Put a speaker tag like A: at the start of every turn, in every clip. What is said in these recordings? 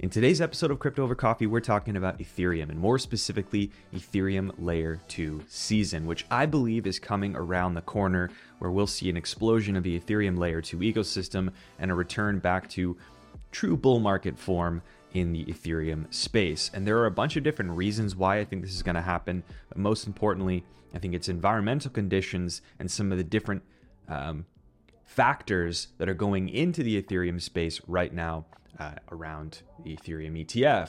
A: In today's episode of Crypto Over Coffee, we're talking about Ethereum and more specifically, Ethereum Layer 2 season, which I believe is coming around the corner where we'll see an explosion of the Ethereum Layer 2 ecosystem and a return back to true bull market form in the Ethereum space. And there are a bunch of different reasons why I think this is going to happen. But most importantly, I think it's environmental conditions and some of the different um, factors that are going into the Ethereum space right now uh, around the Ethereum ETF,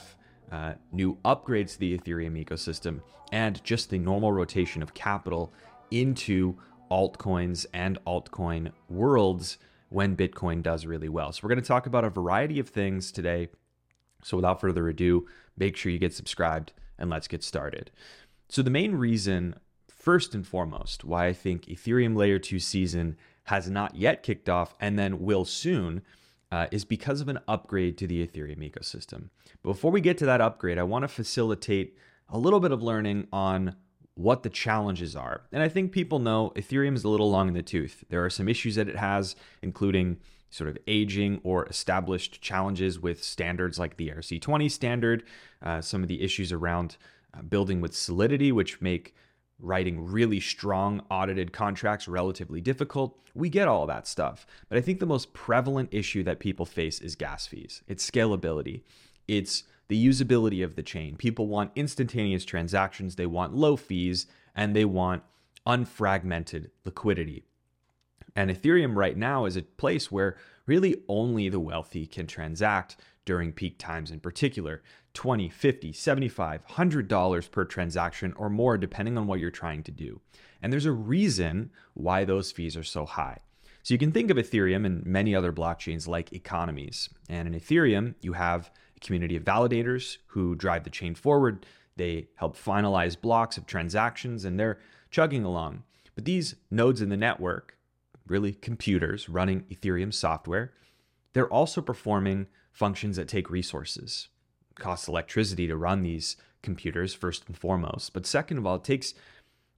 A: uh, new upgrades to the Ethereum ecosystem, and just the normal rotation of capital into altcoins and altcoin worlds when Bitcoin does really well. So, we're going to talk about a variety of things today. So, without further ado, make sure you get subscribed and let's get started. So, the main reason, first and foremost, why I think Ethereum Layer 2 season has not yet kicked off and then will soon uh, is because of an upgrade to the Ethereum ecosystem. Before we get to that upgrade, I want to facilitate a little bit of learning on what the challenges are. And I think people know Ethereum is a little long in the tooth. There are some issues that it has, including sort of aging or established challenges with standards like the ERC20 standard, uh, some of the issues around uh, building with Solidity, which make writing really strong audited contracts relatively difficult. We get all that stuff. But I think the most prevalent issue that people face is gas fees. It's scalability. It's the usability of the chain. People want instantaneous transactions, they want low fees, and they want unfragmented liquidity. And Ethereum right now is a place where really only the wealthy can transact during peak times in particular 20 50 75 100 dollars per transaction or more depending on what you're trying to do. And there's a reason why those fees are so high. So you can think of ethereum and many other blockchains like economies. And in ethereum you have a community of validators who drive the chain forward. They help finalize blocks of transactions and they're chugging along. But these nodes in the network really computers running ethereum software they're also performing functions that take resources. It costs electricity to run these computers, first and foremost. But second of all, it takes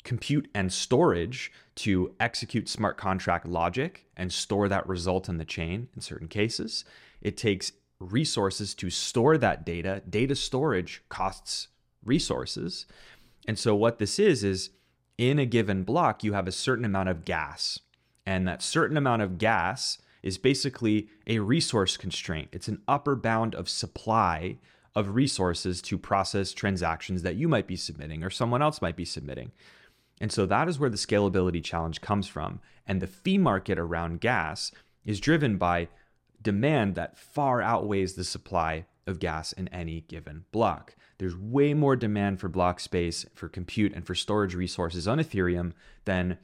A: compute and storage to execute smart contract logic and store that result in the chain in certain cases. It takes resources to store that data. Data storage costs resources. And so, what this is, is in a given block, you have a certain amount of gas. And that certain amount of gas is basically a resource constraint. It's an upper bound of supply of resources to process transactions that you might be submitting or someone else might be submitting. And so that is where the scalability challenge comes from. And the fee market around gas is driven by demand that far outweighs the supply of gas in any given block. There's way more demand for block space, for compute, and for storage resources on Ethereum than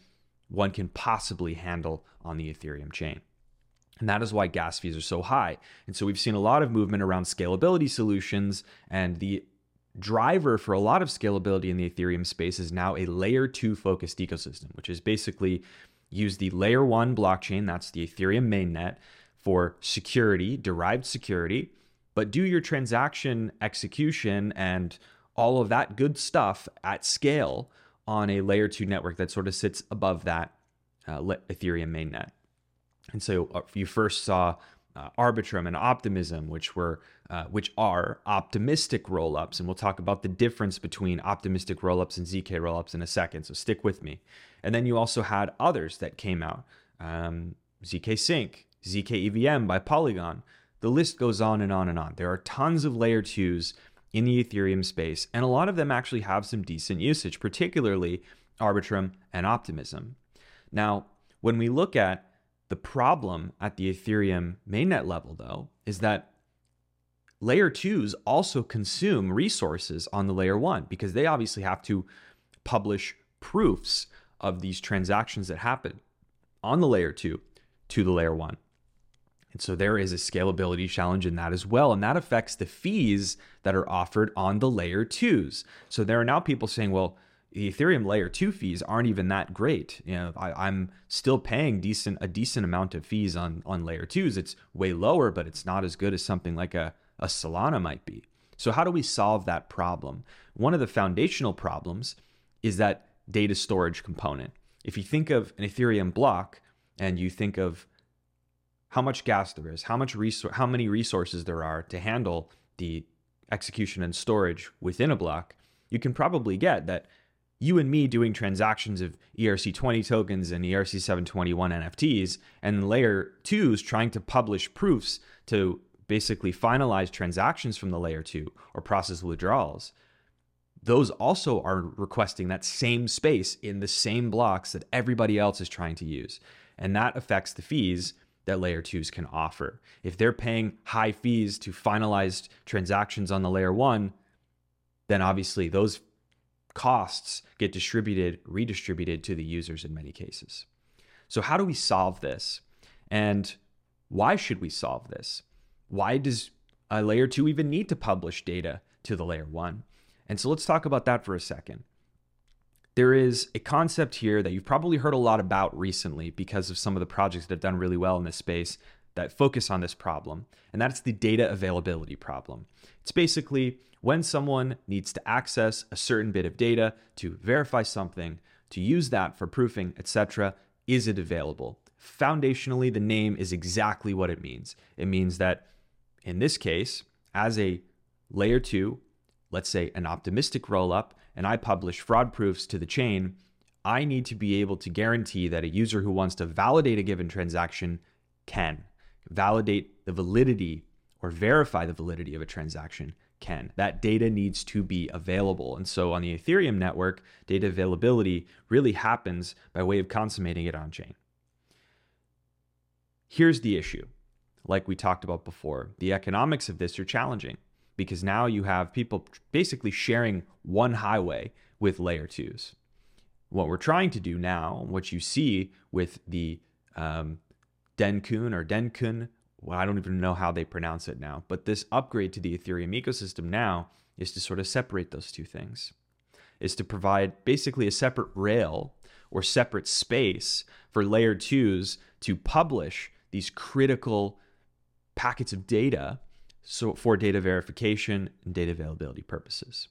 A: one can possibly handle on the Ethereum chain. And that is why gas fees are so high. And so we've seen a lot of movement around scalability solutions. And the driver for a lot of scalability in the Ethereum space is now a layer two focused ecosystem, which is basically use the layer one blockchain, that's the Ethereum mainnet, for security, derived security, but do your transaction execution and all of that good stuff at scale on a layer two network that sort of sits above that uh, Ethereum mainnet. And so uh, you first saw uh, Arbitrum and Optimism, which were uh, which are optimistic rollups, and we'll talk about the difference between optimistic rollups and zk rollups in a second. So stick with me. And then you also had others that came out: um, zk Sync, zk EVM by Polygon. The list goes on and on and on. There are tons of layer twos in the Ethereum space, and a lot of them actually have some decent usage, particularly Arbitrum and Optimism. Now, when we look at the problem at the Ethereum mainnet level, though, is that layer twos also consume resources on the layer one because they obviously have to publish proofs of these transactions that happen on the layer two to the layer one. And so there is a scalability challenge in that as well. And that affects the fees that are offered on the layer twos. So there are now people saying, well, the Ethereum layer two fees aren't even that great. You know, I, am still paying decent a decent amount of fees on on layer twos. It's way lower, but it's not as good as something like a, a Solana might be. So how do we solve that problem? One of the foundational problems is that data storage component. If you think of an Ethereum block and you think of how much gas there is, how much resource, how many resources there are to handle the execution and storage within a block, you can probably get that you and me doing transactions of ERC20 tokens and ERC721 NFTs, and layer twos trying to publish proofs to basically finalize transactions from the layer two or process withdrawals. Those also are requesting that same space in the same blocks that everybody else is trying to use. And that affects the fees that layer twos can offer. If they're paying high fees to finalized transactions on the layer one, then obviously those costs get distributed, redistributed to the users in many cases. So, how do we solve this? And why should we solve this? Why does a layer two even need to publish data to the layer one? And so, let's talk about that for a second. There is a concept here that you've probably heard a lot about recently because of some of the projects that have done really well in this space that focus on this problem, and that's the data availability problem. It's basically when someone needs to access a certain bit of data to verify something, to use that for proofing, etc., is it available? Foundationally, the name is exactly what it means. It means that in this case, as a layer 2, let's say an optimistic rollup, and I publish fraud proofs to the chain, I need to be able to guarantee that a user who wants to validate a given transaction can validate the validity or verify the validity of a transaction can. That data needs to be available. And so on the Ethereum network, data availability really happens by way of consummating it on chain. Here's the issue. Like we talked about before, the economics of this are challenging because now you have people basically sharing one highway with layer twos. What we're trying to do now, what you see with the um, Dencun or Dencun. Well, I don't even know how they pronounce it now, but this upgrade to the Ethereum ecosystem now is to sort of separate those two things, is to provide basically a separate rail or separate space for layer twos to publish these critical packets of data so for data verification and data availability purposes.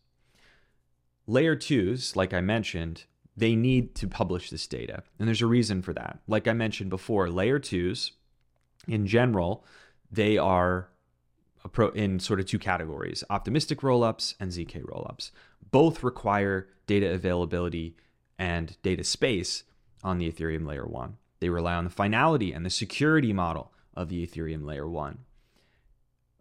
A: Layer twos, like I mentioned, they need to publish this data. And there's a reason for that. Like I mentioned before, layer twos in general, they are in sort of two categories optimistic rollups and ZK rollups. Both require data availability and data space on the Ethereum layer one. They rely on the finality and the security model of the Ethereum layer one.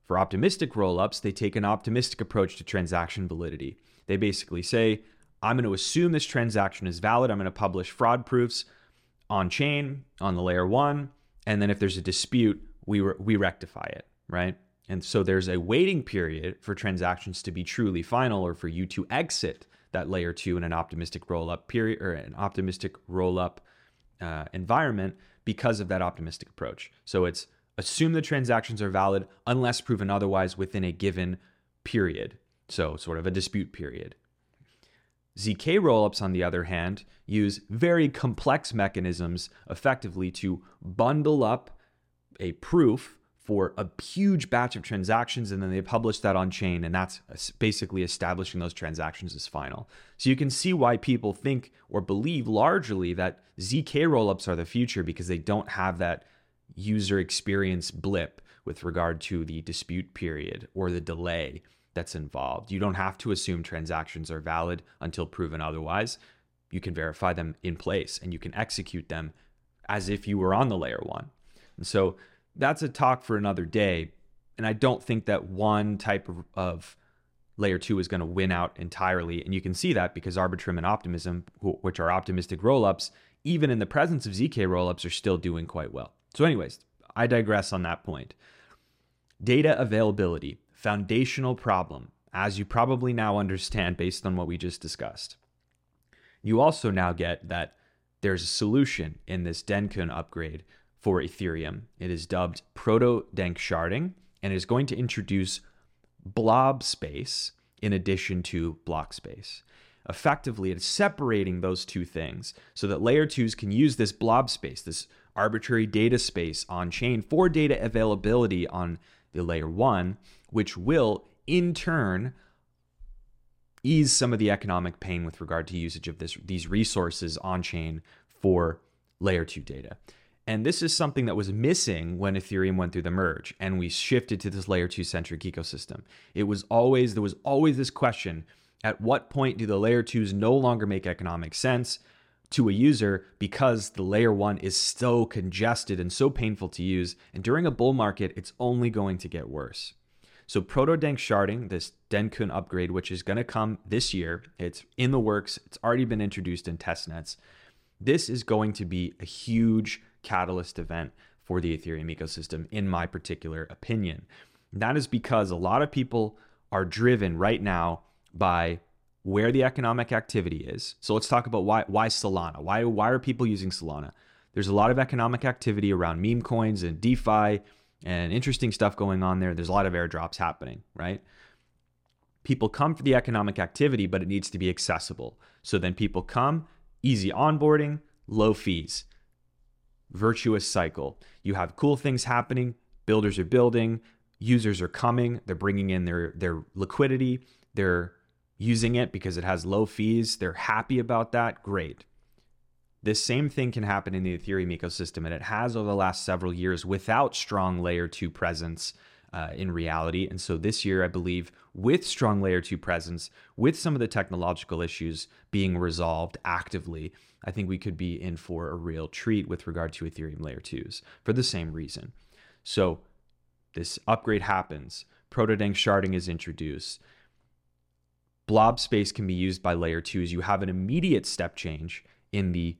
A: For optimistic rollups, they take an optimistic approach to transaction validity. They basically say, I'm going to assume this transaction is valid. I'm going to publish fraud proofs on chain on the layer one. And then if there's a dispute, we, re- we rectify it, right? And so there's a waiting period for transactions to be truly final or for you to exit that layer two in an optimistic roll up period or an optimistic roll up uh, environment because of that optimistic approach. So it's assume the transactions are valid unless proven otherwise within a given period. So, sort of a dispute period. ZK rollups, on the other hand, use very complex mechanisms effectively to bundle up a proof for a huge batch of transactions and then they publish that on chain and that's basically establishing those transactions as final. So you can see why people think or believe largely that ZK rollups are the future because they don't have that user experience blip with regard to the dispute period or the delay that's involved. You don't have to assume transactions are valid until proven otherwise. You can verify them in place and you can execute them as if you were on the layer one. And so that's a talk for another day. And I don't think that one type of, of layer two is going to win out entirely. And you can see that because Arbitrum and Optimism, which are optimistic rollups, even in the presence of ZK rollups, are still doing quite well. So, anyways, I digress on that point. Data availability foundational problem, as you probably now understand based on what we just discussed. You also now get that there's a solution in this Dencun upgrade for Ethereum. It is dubbed Proto Denk Sharding and is going to introduce blob space in addition to block space. Effectively, it's separating those two things so that layer twos can use this blob space, this arbitrary data space on chain for data availability on the layer one, which will in turn ease some of the economic pain with regard to usage of this, these resources on chain for layer two data. And this is something that was missing when Ethereum went through the merge and we shifted to this layer 2 centric ecosystem. It was always there was always this question, at what point do the layer 2s no longer make economic sense to a user because the layer 1 is so congested and so painful to use and during a bull market it's only going to get worse. So Proto Dank sharding, this Dencun upgrade, which is going to come this year, it's in the works. It's already been introduced in testnets. This is going to be a huge catalyst event for the Ethereum ecosystem, in my particular opinion. That is because a lot of people are driven right now by where the economic activity is. So let's talk about why why Solana. Why why are people using Solana? There's a lot of economic activity around meme coins and DeFi and interesting stuff going on there. There's a lot of airdrops happening, right? People come for the economic activity, but it needs to be accessible. So then people come, easy onboarding, low fees. Virtuous cycle. You have cool things happening, builders are building, users are coming, they're bringing in their their liquidity, they're using it because it has low fees, they're happy about that, great. This same thing can happen in the Ethereum ecosystem, and it has over the last several years without strong layer two presence uh, in reality. And so this year, I believe, with strong layer two presence, with some of the technological issues being resolved actively, I think we could be in for a real treat with regard to Ethereum layer twos for the same reason. So this upgrade happens, Protodank sharding is introduced. Blob space can be used by layer twos. You have an immediate step change in the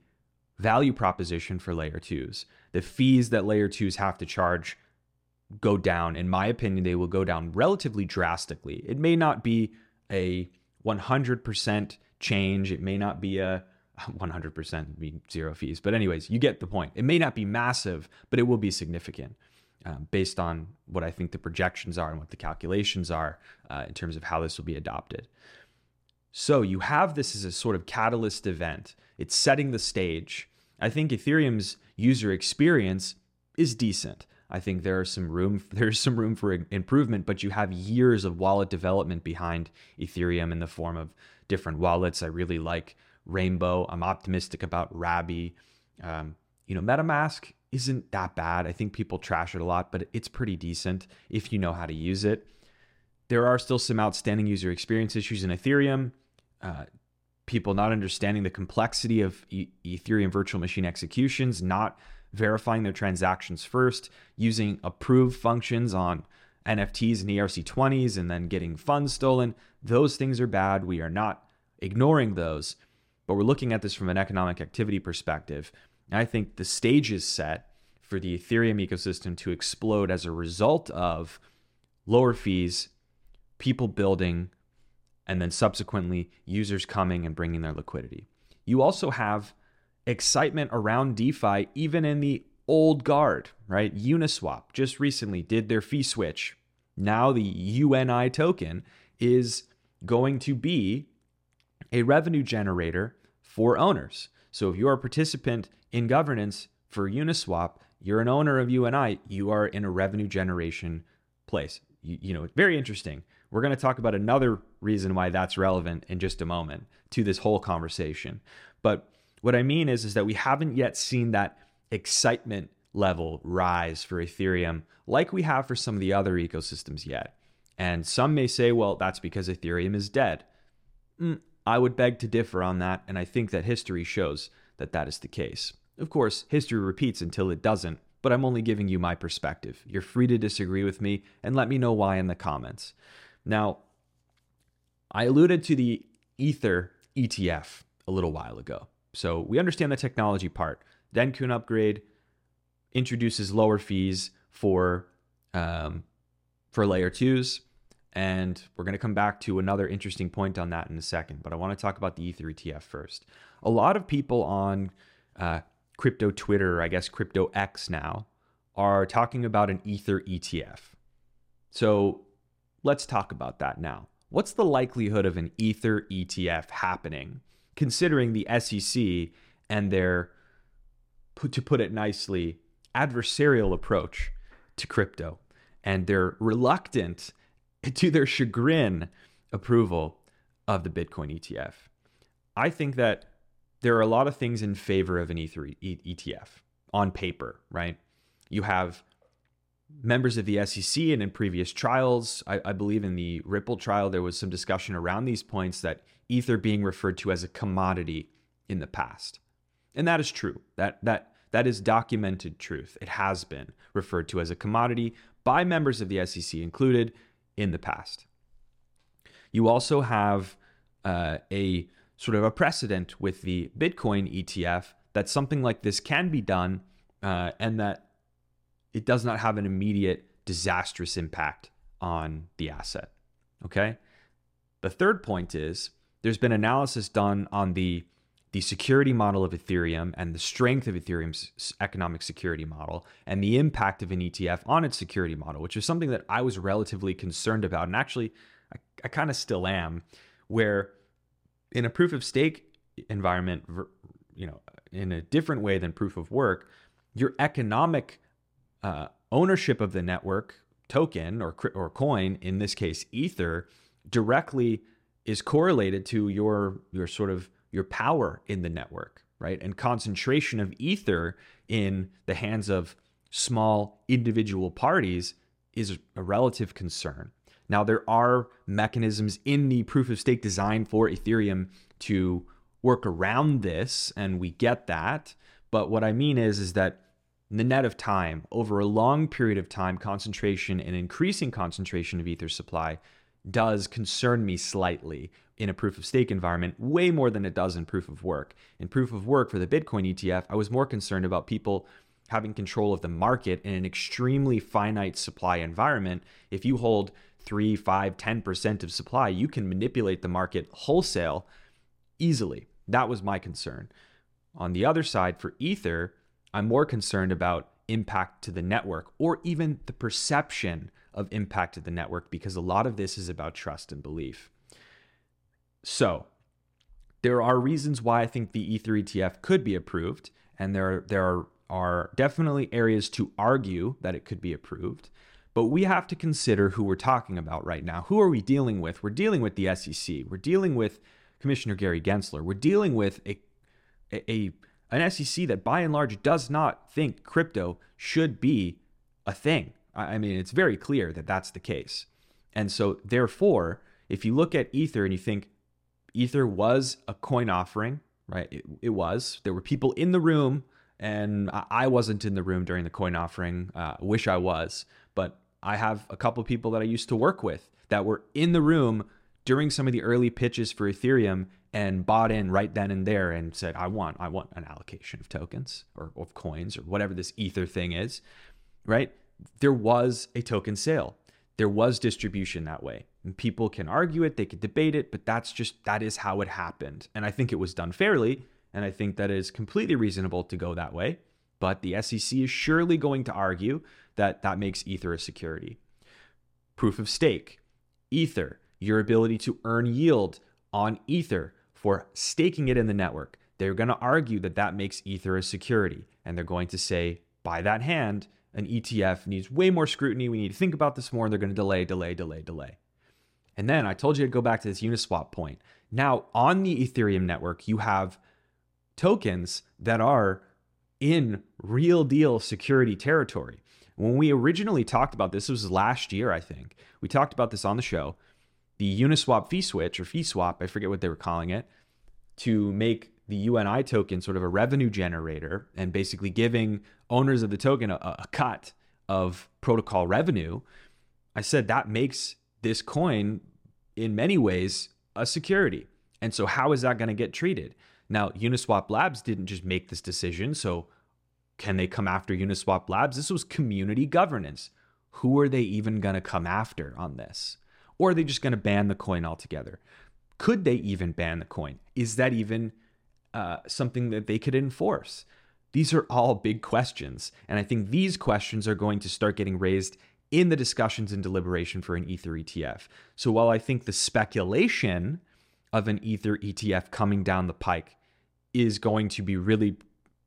A: value proposition for layer twos. The fees that layer twos have to charge go down. In my opinion, they will go down relatively drastically. It may not be a 100% change, it may not be a 100% mean zero fees. But, anyways, you get the point. It may not be massive, but it will be significant. Um, based on what I think the projections are and what the calculations are uh, in terms of how this will be adopted. So you have this as a sort of catalyst event. It's setting the stage. I think Ethereum's user experience is decent. I think there are some room there's some room for improvement, but you have years of wallet development behind Ethereum in the form of different wallets. I really like Rainbow. I'm optimistic about Rabby. Um, you know, MetaMask isn't that bad. I think people trash it a lot, but it's pretty decent if you know how to use it. There are still some outstanding user experience issues in Ethereum. Uh, people not understanding the complexity of e- Ethereum virtual machine executions, not verifying their transactions first, using approve functions on NFTs and ERC20s, and then getting funds stolen. Those things are bad. We are not ignoring those, but we're looking at this from an economic activity perspective. And I think the stage is set for the Ethereum ecosystem to explode as a result of lower fees, people building, and then subsequently users coming and bringing their liquidity. You also have excitement around DeFi, even in the old guard, right? Uniswap just recently did their fee switch. Now the UNI token is going to be a revenue generator for owners. So if you are a participant in governance for Uniswap, you're an owner of UNI, you are in a revenue generation place. You, you know, very interesting. We're going to talk about another reason why that's relevant in just a moment to this whole conversation. But what I mean is, is that we haven't yet seen that excitement level rise for Ethereum like we have for some of the other ecosystems yet. And some may say, well, that's because Ethereum is dead. Mm, I would beg to differ on that, and I think that history shows that that is the case. Of course, history repeats until it doesn't, but I'm only giving you my perspective. You're free to disagree with me and let me know why in the comments. Now, I alluded to the Ether ETF a little while ago. So we understand the technology part. Dencun upgrade introduces lower fees for um, for layer twos, and we're going to come back to another interesting point on that in a second. But I want to talk about the Ether ETF first. A lot of people on uh, crypto Twitter, I guess crypto X now, are talking about an Ether ETF. So let's talk about that now. What's the likelihood of an Ether ETF happening, considering the SEC and their, to put it nicely, adversarial approach to crypto and their reluctant, to their chagrin, approval of the Bitcoin ETF? I think that there are a lot of things in favor of an Ether ETF. on paper, right? You have members of the SEC and in previous trials, I, I, believe in the Ripple trial, there was some discussion around these points that Ether being referred to as a commodity in the past. And that is true. That that that is documented truth. It has been referred to as a commodity by members of the SEC included in the past. You also have uh, a sort of a precedent with the Bitcoin ETF that something like this can be done uh, and that it does not have an immediate disastrous impact on the asset. Okay. The third point is there's been analysis done on the the security model of Ethereum and the strength of Ethereum's economic security model and the impact of an ETF on its security model, which is something that I was relatively concerned about. And actually, I, I kind of still am, where in a proof of stake environment, you know, in a different way than proof of work, your economic uh, ownership of the network token or or coin, in this case Ether, directly is correlated to your your sort of your power in the network, right? And concentration of Ether in the hands of small individual parties is a relative concern. Now, there are mechanisms in the proof of stake design for Ethereum to work around this, and we get that. But what I mean is, is that the net of time, over a long period of time, concentration and increasing concentration of ether supply does concern me slightly in a proof of stake environment, way more than it does in proof of work. In proof of work for the Bitcoin ETF, I was more concerned about people having control of the market in an extremely finite supply environment. If you hold 3, 5, 10% of supply, you can manipulate the market wholesale easily. That was my concern. On the other side, for Ether, I'm more concerned about impact to the network or even the perception of impact to the network because a lot of this is about trust and belief. So, there are reasons why I think the Ether ETF could be approved, and there, there are, are definitely areas to argue that it could be approved. But we have to consider who we're talking about right now. Who are we dealing with? We're dealing with the SEC. We're dealing with Commissioner Gary Gensler. We're dealing with a, a, a an SEC that by and large does not think crypto should be a thing. I mean, it's very clear that that's the case. And so, therefore, if you look at Ether and you think Ether was a coin offering, right? It, it was. There were people in the room, and I wasn't in the room during the coin offering. Uh, wish I was, but I have a couple people that I used to work with that were in the room during some of the early pitches for Ethereum and bought in right then and there and said, I want, I want an allocation of tokens or of coins or whatever this ether thing is, right? There was a token sale. There was distribution that way. And people can argue it, they could debate it, but that's just that is how it happened. And I think it was done fairly, and I think that is completely reasonable to go that way. But the SEC is surely going to argue that that makes Ether a security. Proof of stake, Ether, your ability to earn yield on Ether for staking it in the network. They're going to argue that that makes Ether a security. And they're going to say, by that hand, an ETF needs way more scrutiny. We need to think about this more. And they're going to delay, delay, delay, delay. And then I told you to go back to this Uniswap point. Now, on the Ethereum network, you have tokens that are in real deal security territory. When we originally talked about this, was last year, I think. We talked about this on the show the Uniswap fee switch or fee swap, I forget what they were calling it, to make the UNI token sort of a revenue generator and basically giving owners of the token a, a cut of protocol revenue. I said that makes this coin in many ways a security. And so, how is that going to get treated? Now, Uniswap Labs didn't just make this decision. So, can they come after Uniswap Labs? This was community governance. Who are they even going to come after on this? Or are they just going to ban the coin altogether? Could they even ban the coin? Is that even uh, something that they could enforce? These are all big questions. And I think these questions are going to start getting raised in the discussions and deliberation for an Ether ETF. So while I think the speculation of an Ether ETF coming down the pike is going to be really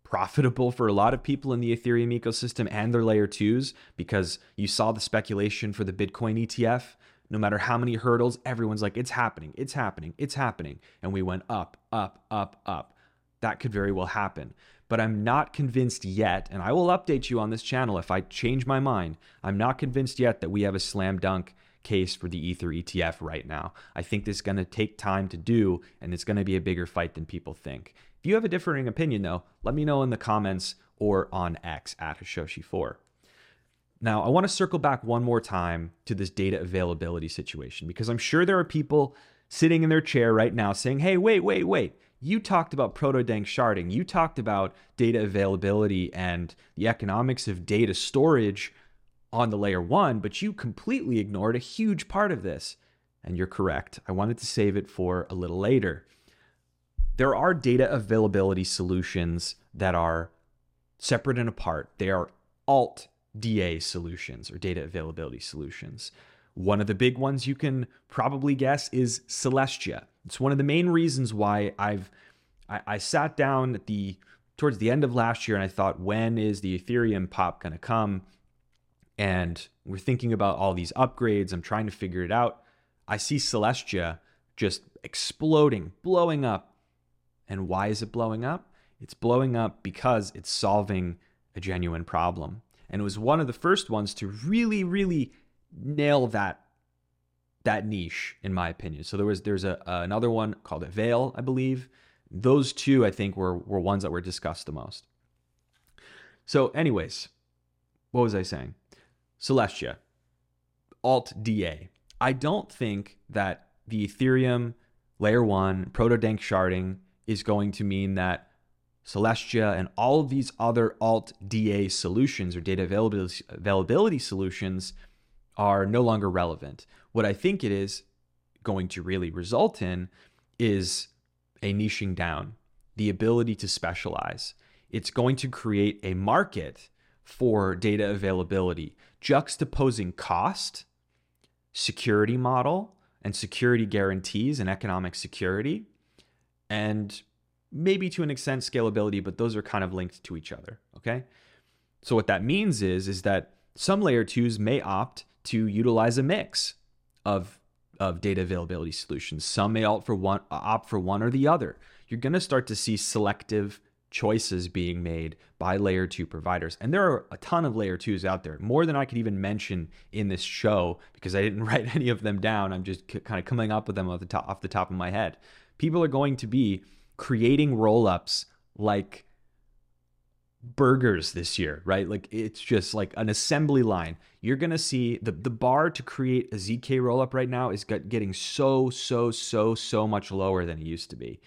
A: profitable for a lot of people in the Ethereum ecosystem and their layer twos, because you saw the speculation for the Bitcoin ETF no matter how many hurdles, everyone's like, it's happening, it's happening, it's happening. And we went up, up, up, up. That could very well happen. but I'm not convinced yet, and I will update you on this channel if I change my mind. I'm not convinced yet that we have a slam dunk case for the Ether ETF right now. I think this is going to take time to do, and it's going to be a bigger fight than people think. If you have a differing opinion, though, let me know in the comments or on X at Hashoshi4. Now, I want to circle back one more time to this data availability situation because I'm sure there are people sitting in their chair right now saying, hey, wait, wait, wait. You talked about proto danksharding. You talked about data availability and the economics of data storage on the layer one, but you completely ignored a huge part of this. And you're correct. I wanted to save it for a little later. There are data availability solutions that are separate and apart. They are alt DA solutions or data availability solutions. One of the big ones you can probably guess is Celestia. It's one of the main reasons why I've I, I sat down at the towards the end of last year and I thought, when is the Ethereum pop going to come? And we're thinking about all these upgrades. I'm trying to figure it out. I see Celestia just exploding, blowing up. And why is it blowing up? It's blowing up because it's solving a genuine problem. And it was one of the first ones to really, really nail that that niche, in my opinion. So there was there's a uh, another one called Avail, I believe. Those two, I think, were were ones that were discussed the most. So, anyways, what was I saying? Celestia, Alt DA. I don't think that the Ethereum layer one proto dank sharding is going to mean that Celestia and all of these other alt DA solutions or data availability, availability solutions are no longer relevant. What I think it is going to really result in is a niching down, the ability to specialize. It's going to create a market for data availability, juxtaposing cost, security model, and security guarantees and economic security, and maybe to an extent scalability, but those are kind of linked to each other. Okay. So what that means is, is that some layer twos may opt to utilize a mix of of data availability solutions. Some may opt for one opt for one or the other. You're going to start to see selective choices being made by layer 2 providers. And there are a ton of layer 2s out there, more than I could even mention in this show because I didn't write any of them down. I'm just kind of coming up with them off the top off the top of my head. People are going to be creating rollups like burgers this year, right? Like it's just like an assembly line. You're gonna see the the bar to create a zk rollup right now is getting so so so so much lower than it used to be.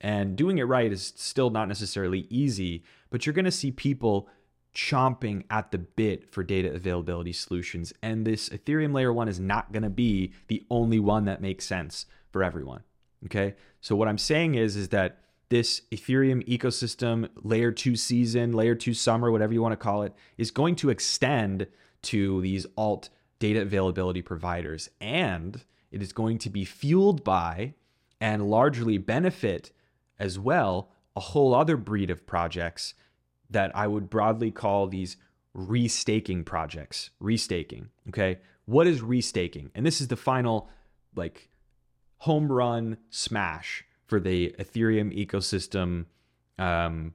A: And doing it right is still not necessarily easy, but you're going to see people chomping at the bit for data availability solutions. And this Ethereum layer one is not going to be the only one that makes sense for everyone. Okay. So what I'm saying is, is that this Ethereum ecosystem layer two season, layer two summer, whatever you want to call it, is going to extend to these alt data availability providers. And it is going to be fueled by and largely benefit as well a whole other breed of projects that I would broadly call these restaking projects. Restaking, okay? What is restaking? And this is the final like home run smash for the Ethereum ecosystem um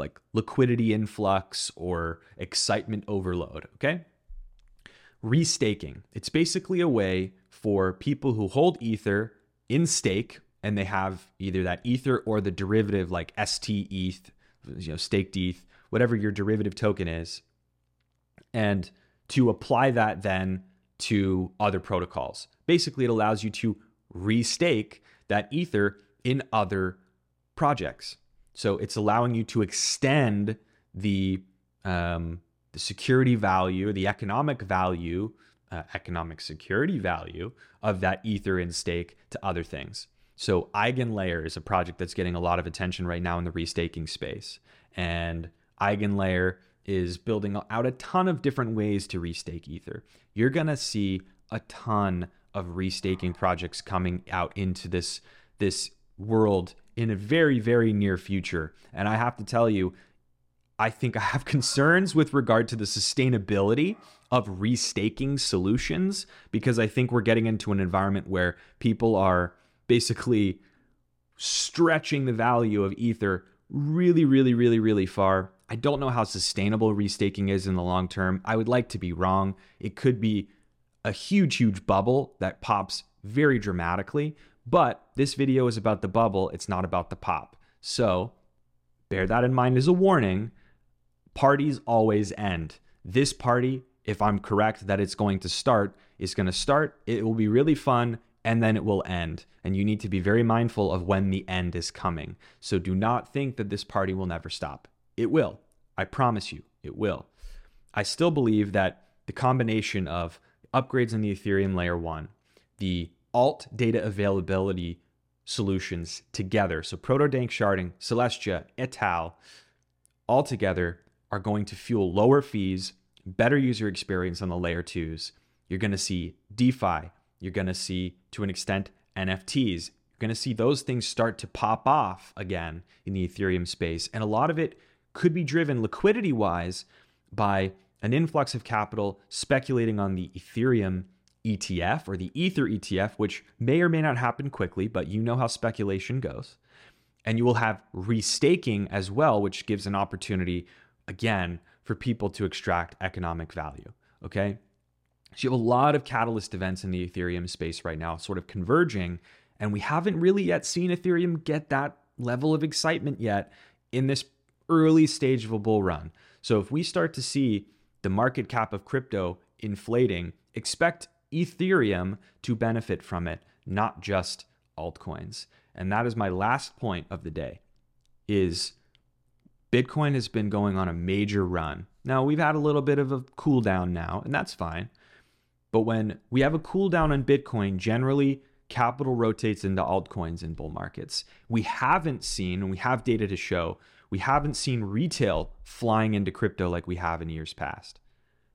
A: like liquidity influx or excitement overload, okay? Restaking. It's basically a way for people who hold ether in stake and they have either that ether or the derivative like ST ETH, you know, staked ETH, whatever your derivative token is, and to apply that then to other protocols. Basically, it allows you to restake that ether in other projects. So it's allowing you to extend the um, the security value, the economic value, uh, economic security value of that ether in stake to other things. So Eigenlayer is a project that's getting a lot of attention right now in the restaking space. And Eigenlayer is building out a ton of different ways to restake Ether. You're going to see a ton of restaking projects coming out into this this world in a very very near future. And I have to tell you I think I have concerns with regard to the sustainability of restaking solutions because I think we're getting into an environment where people are basically stretching the value of Ether really, really, really, really far. I don't know how sustainable restaking is in the long term. I would like to be wrong. It could be a huge, huge bubble that pops very dramatically, but this video is about the bubble, it's not about the pop. So bear that in mind as a warning. Parties always end. This party, if I'm correct that it's going to start, is going to start. It will be really fun and then it will end. And you need to be very mindful of when the end is coming. So do not think that this party will never stop. It will. I promise you, it will. I still believe that the combination of upgrades in the Ethereum layer one, the alt data availability solutions together, so Proto sharding, Celestia, Etal, all together are going to fuel lower fees, better user experience on the layer twos. You're going to see DeFi, you're going to see, to an extent, NFTs. You're going to see those things start to pop off again in the Ethereum space. And a lot of it could be driven liquidity wise by an influx of capital speculating on the Ethereum ETF or the Ether ETF, which may or may not happen quickly, but you know how speculation goes. And you will have restaking as well, which gives an opportunity, again, for people to extract economic value. Okay. So you have a lot of catalyst events in the Ethereum space right now, sort of converging, and we haven't really yet seen Ethereum get that level of excitement yet in this early stage of a bull run. So if we start to see the market cap of crypto inflating, expect Ethereum to benefit from it, not just altcoins. And that is my last point of the day is Bitcoin has been going on a major run. Now, we've had a little bit of a cool down now, and that's fine. But when we have a cool down on Bitcoin, generally capital rotates into altcoins in bull markets. We haven't seen, and we have data to show, we haven't seen retail flying into crypto like we have in years past.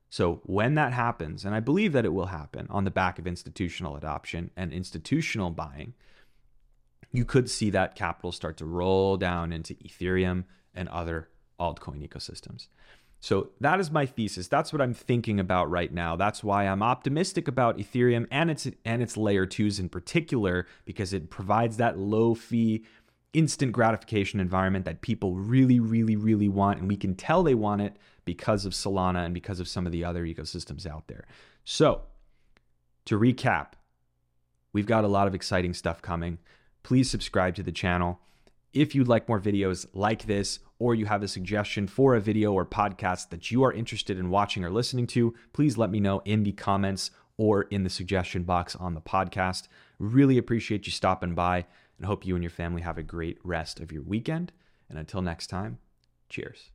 A: So when that happens, and I believe that it will happen on the back of institutional adoption and institutional buying, you could see that capital start to roll down into Ethereum and other altcoin ecosystems. So that is my thesis. That's what I'm thinking about right now. That's why I'm optimistic about Ethereum and its and its layer 2s in particular because it provides that low fee instant gratification environment that people really really really want and we can tell they want it because of Solana and because of some of the other ecosystems out there. So, to recap, we've got a lot of exciting stuff coming. Please subscribe to the channel. If you'd like more videos like this, or you have a suggestion for a video or podcast that you are interested in watching or listening to, please let me know in the comments or in the suggestion box on the podcast. Really appreciate you stopping by and hope you and your family have a great rest of your weekend. And until next time, cheers.